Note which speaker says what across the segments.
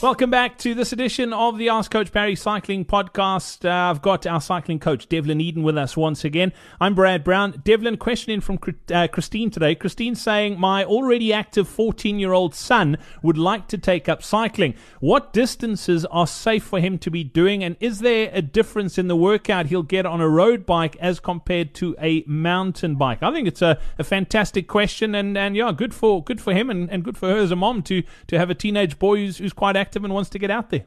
Speaker 1: Welcome back to this edition of the Ask Coach Parry Cycling Podcast. Uh, I've got our cycling coach, Devlin Eyden, with us once again. I'm Brad Brown. Devlin, questioning from uh, Christine today. Christine saying, My already active 14 year old son would like to take up cycling. What distances are safe for him to be doing? And is there a difference in the workout he'll get on a road bike as compared to a mountain bike? I think it's a, a fantastic question. And, and yeah, good for good for him and, and good for her as a mom to, to have a teenage boy who's, who's quite active active and wants to get out there?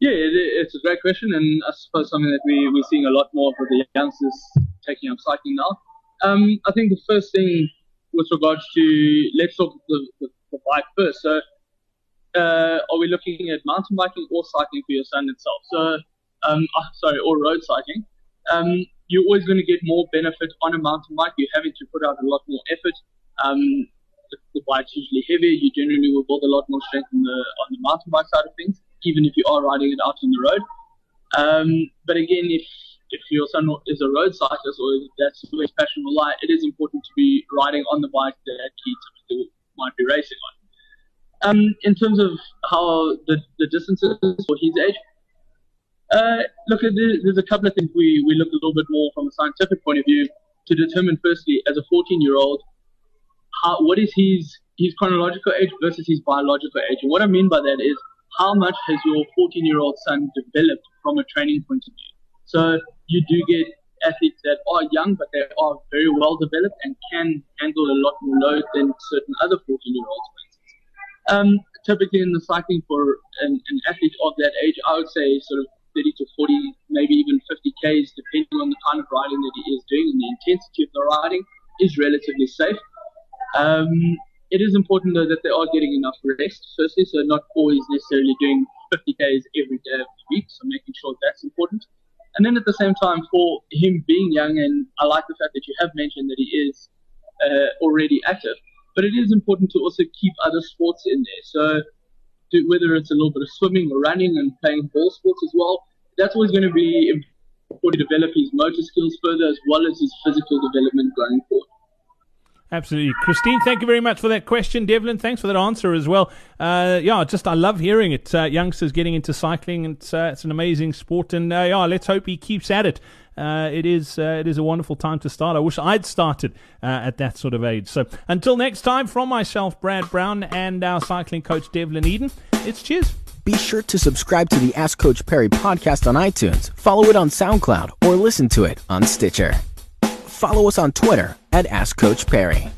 Speaker 2: Yeah, it's a great question, and I suppose something that we, we're seeing a lot more of the youngsters taking up cycling now. Um, I think the first thing with regards to, let's talk the, the, the bike first. So, uh, are we looking at mountain biking or cycling for your son itself? So, um, oh, sorry, or road cycling. Um, you're always going to get more benefit on a mountain bike. You're having to put out a lot more effort. Um, the, bike's usually heavier. You generally will build a lot more strength on the on the mountain bike side of things, even if you are riding it out on the road. Um, but again, if if your son is a road cyclist or that's where his passion will lie, it is important to be riding on the bike that he typically might be racing on. Um, in terms of how the, the distances for his age, uh, look, there's a couple of things we, we look a little bit more from a scientific point of view to determine, firstly, as a 14 year old, how, what is his his chronological age versus his biological age. And what I mean by that is how much has your 14 year old son developed from a training point of view. So you do get athletes that are young, but they are very well developed and can handle a lot more load than certain other 14 year olds. Um, typically in the cycling for an, an, athlete of that age, I would say sort of 30 to 40, maybe even 50 Ks, depending on the kind of riding that he is doing and the intensity of the riding, is relatively safe. Um, it is important though that they are getting enough rest, firstly, so not always necessarily doing 50 days every day of the week, so making sure that's important. And then at the same time, for him being young, and I like the fact that you have mentioned that he is uh, already active, but it is important to also keep other sports in there. So do, whether it's a little bit of swimming or running and playing ball sports as well, that's always going to be important to develop his motor skills further as well as his physical development going forward.
Speaker 1: Absolutely. Christine, thank you very much for that question. Devlin, thanks for that answer as well. Uh, yeah, just I love hearing it. Uh, youngsters getting into cycling, it's, uh, it's an amazing sport. And uh, yeah, let's hope he keeps at it. Uh, it is uh, it is a wonderful time to start. I wish I'd started at that sort of age. So until next time, from myself, Brad Brown, and our cycling coach, Devlin Eyden, it's cheers.
Speaker 3: Be sure to subscribe to the Ask Coach Parry podcast on iTunes, follow it on SoundCloud, or listen to it on Stitcher follow us on Twitter at Ask Coach Parry.